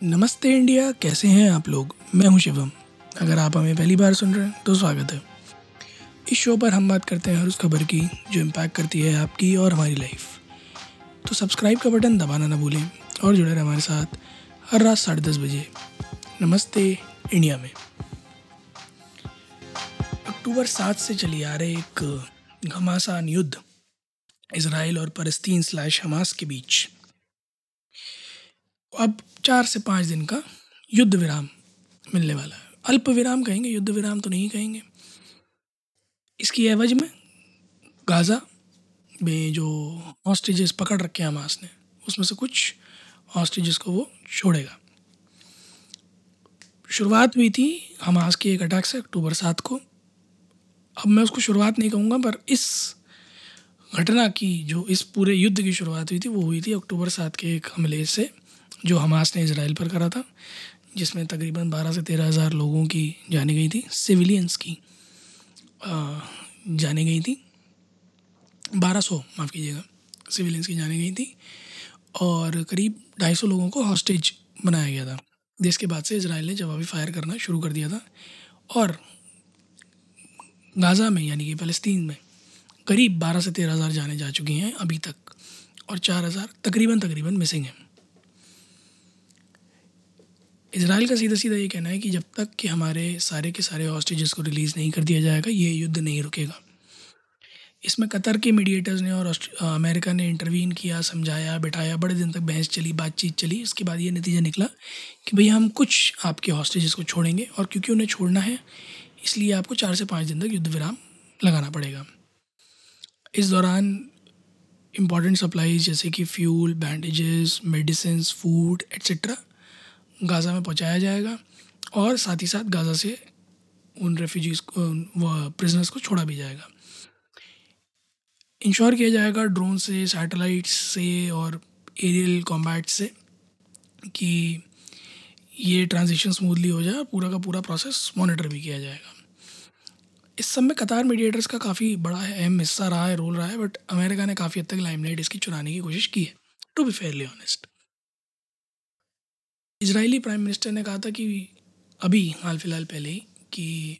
नमस्ते इंडिया, कैसे हैं आप लोग? मैं हूँ शिवम। अगर आप हमें पहली बार सुन रहे हैं तो स्वागत है। इस शो पर हम बात करते हैं हर उस खबर की, जो इम्पैक्ट करती है आपकी और हमारी लाइफ तो सब्सक्राइब का बटन दबाना ना भूलें और जुड़े रहें हमारे साथ हर रात साढ़े दस बजे। नमस्ते इंडिया में। अक्टूबर सात से चली आ रहे एक घमासान युद्ध, इसराइल और फलस्तीन स्लैश हमास के बीच। अब चार से पाँच दिन का युद्ध विराम मिलने वाला है। अल्प विराम कहेंगे, युद्ध विराम तो नहीं कहेंगे। इसकी एवज में गाज़ा में जो हॉस्टेजेस पकड़ रखे हैं हमास ने, उसमें से कुछ हॉस्टेजेस को वो छोड़ेगा। शुरुआत हुई थी हमास के एक अटैक से अक्टूबर सात को। अब मैं उसको शुरुआत नहीं कहूँगा, पर इस घटना की जो इस पूरे युद्ध की शुरुआत हुई थी, वो हुई थी अक्टूबर सात के एक हमले से। जो हमास ने इसराइल पर करा था, जिसमें तकरीबन बारह से तेरह हज़ार लोगों की जाने गई थी, सिविलियंस की जाने गई थी। बारह सौ, माफ़ कीजिएगा, सिविलियंस की जाने गई थी और करीब ढाई सौ लोगों को हॉस्टेज बनाया गया था। जिसके बाद से इसराइल ने जवाबी फायर करना शुरू कर दिया था और गाज़ा में, यानी कि फ़लस्तीन में, करीब बारह से तेरह हज़ार जाने जा चुकी हैं अभी तक और चार हज़ार तकरीबन तकरीबन मिसिंग हैं। इसराइल का सीधा सीधा ये कहना है कि जब तक कि हमारे सारे के सारे हॉस्टेजेस को रिलीज़ नहीं कर दिया जाएगा, ये युद्ध नहीं रुकेगा। इसमें कतर के मीडिएटर्स ने और अमेरिका ने इंटरवीन किया, समझाया, बिठाया, बड़े दिन तक बहस चली, बातचीत चली। उसके बाद ये नतीजा निकला कि भैया हम कुछ आपके हॉस्टेजेस को छोड़ेंगे और क्योंकि उन्हें छोड़ना है, इसलिए आपको चार से पाँच दिन तक युद्ध विराम लगाना पड़ेगा। इस दौरान इंपॉर्टेंट सप्लाईज जैसे कि fuel bandages medicine food etcetera Gaza में पहुँचाया जाएगा और साथ ही साथ गाज़ा से उन रेफ्यूजीज़ को वह प्रिजनर्स को छोड़ा भी जाएगा। इंश्योर किया जाएगा ड्रोन से सैटेलाइट्स से और एरियल कॉम्बैट से कि ये ट्रांजिशन स्मूथली हो जाए, पूरा का पूरा प्रोसेस मॉनिटर भी किया जाएगा। इस सब में कतार मीडिएटर्स का काफ़ी बड़ा अहम हिस्सा रहा है रोल रहा है बट अमेरिका ने काफ़ी हद तक लाइमलाइट इसकी चुराने की कोशिश की है to be fairly honest Israeli prime minister ने कहा था कि अभी हाल फ़िलहाल पहले ही कि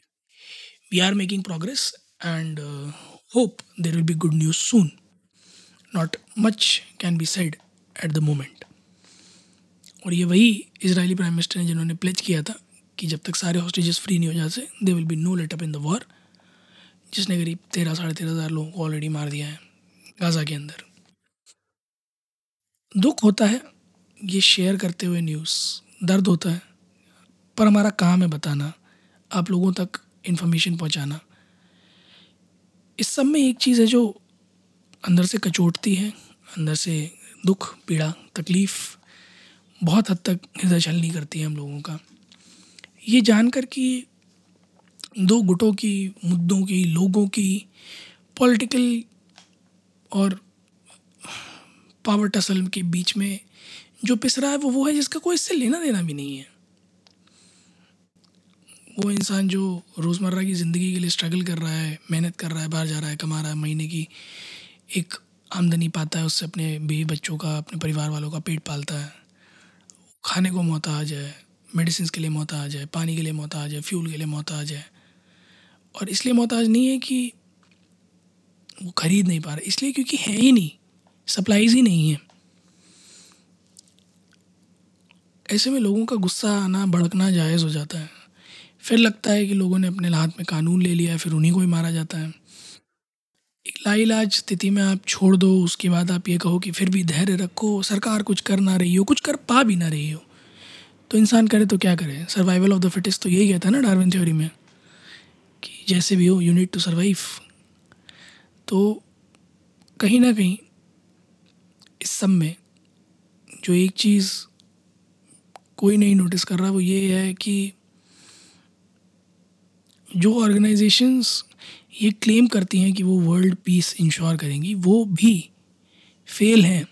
we are making progress and hope there will be good news soon not much can be said at the moment और ये वही इसराइली प्राइम मिनिस्टर ने जिन्होंने प्लेज किया था कि जब तक सारे हॉस्टेजेस फ्री नहीं हो जाते there will be no let up in the war जिसने करीब तेरह, साढ़े तेरह हज़ार लोगों को ऑलरेडी मार दिया है गाज़ा के अंदर। दुख होता है ये शेयर करते हुए न्यूज़, दर्द होता है। पर हमारा काम है बताना, आप लोगों तक इन्फॉर्मेशन पहुंचाना। इस सब में एक चीज़ है जो अंदर से कचोटती है, अंदर से दुख, पीड़ा, तकलीफ़ बहुत हद तक हृदय छलनी करती है हम लोगों का। ये जानकर कि दो गुटों की, मुद्दों की, लोगों की पॉलिटिकल और पावर टसल के बीच में जो पिस रहा है वो वो है जिसका कोई इससे लेना देना भी नहीं है। वो इंसान जो रोज़मर्रा की ज़िंदगी के लिए स्ट्रगल कर रहा है, मेहनत कर रहा है, बाहर जा रहा है, कमा रहा है, महीने की एक आमदनी पाता है, उससे अपने बीवी बच्चों का, अपने परिवार वालों का पेट पालता है। खाने को मोहताज है मेडिसिन के लिए मोहताज है, पानी के लिए मोहताज है फ्यूल के लिए मोहताज है। और इसलिए मोहताज नहीं है कि वो ख़रीद नहीं पा रहे, इसलिए क्योंकि है ही नहीं सप्लाईज ही नहीं है। ऐसे में लोगों का गुस्सा आना भड़कना जायज़ हो जाता है। फिर लगता है कि लोगों ने अपने हाथ में कानून ले लिया है फिर उन्हीं को ही मारा जाता है। एक लाइलाज स्थिति में आप छोड़ दो, उसके बाद आप ये कहो कि फिर भी धैर्य रखो, सरकार कुछ कर ना रही हो, कुछ कर पा भी ना रही हो। तो इंसान करे तो क्या करे? सर्वाइवल ऑफ़ द फिटेस्ट तो यही कहता है ना डार्विन थ्योरी में, कि जैसे भी हो यूनिट टू सर्वाइव तो कहीं ना कहीं इस सब में जो एक चीज़ कोई नहीं नोटिस कर रहा, वो ये है कि जो ऑर्गेनाइजेशंस ये क्लेम करती हैं कि वो वर्ल्ड पीस इंश्योर करेंगी, वो भी फेल हैं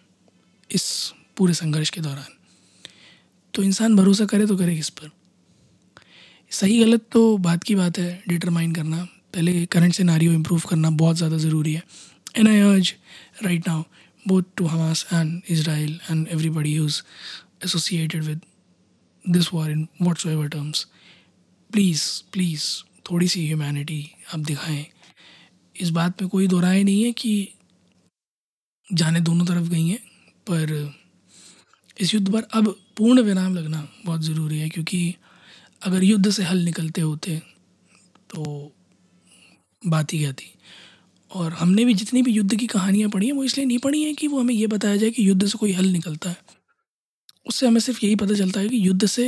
इस पूरे संघर्ष के दौरान। तो इंसान भरोसा करे तो करे किस पर? सही गलत तो बात की बात है डिटरमाइन करना। पहले करंट से सिनारियो इम्प्रूव करना बहुत ज़्यादा ज़रूरी है। And I urge right now both to Hamas and Israel and everybody who's associated with this war in whatsoever terms please please थोड़ी सी ह्यूमैनिटी आप दिखाएँ। इस बात में कोई दो राय नहीं है कि जाने दोनों तरफ़ गई हैं, पर इस युद्ध पर अब पूर्ण विराम लगना बहुत ज़रूरी है, क्योंकि अगर युद्ध से हल निकलते होते तो बात ही थी और हमने भी जितनी भी युद्ध की कहानियाँ पढ़ी हैं, वो इसलिए नहीं पढ़ी हैं कि वो हमें ये बताया जाए कि युद्ध से कोई हल निकलता है। उससे हमें सिर्फ़ यही पता चलता है कि युद्ध से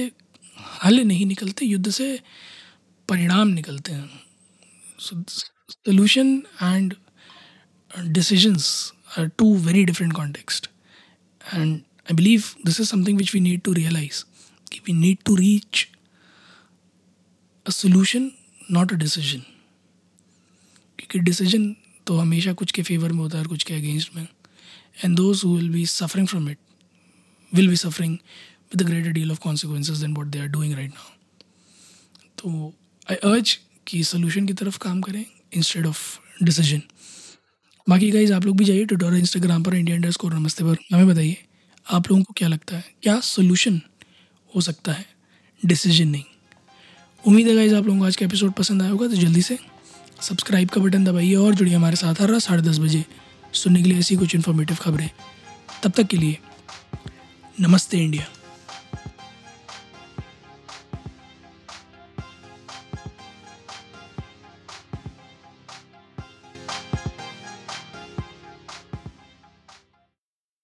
हल नहीं निकलते, युद्ध से परिणाम निकलते हैं। Solution and decisions are two very different context and I believe this is something which we need to realise कि we need to reach a solution not a decision क्योंकि डिसीज़न तो हमेशा कुछ के फेवर में होता है और कुछ के अगेंस्ट में। And those will be suffering from it will be suffering with a greater deal of consequences than what they are doing right now तो आई अर्ज़ कि सोल्यूशन की तरफ़ काम करें इंस्टेड ऑफ़ डिसीज़न बाकी गाइज़ आप लोग भी जाइए ट्विटर और इंस्टाग्राम पर इंडिया इंडर्स को नमस्ते पर हमें बताइए, आप लोगों को क्या लगता है? क्या सोल्यूशन हो सकता है? डिसीज़न नहीं उम्मीद है गाइज़ आप लोगों को आज का एपिसोड पसंद आया होगा तो जल्दी से सब्सक्राइब का बटन दबाइए और जुड़िए हमारे साथ हर रात साढ़े दस बजे सुनने के लिए ऐसी कुछ इन्फॉर्मेटिव खबरें। तब तक के लिए नमस्ते इंडिया।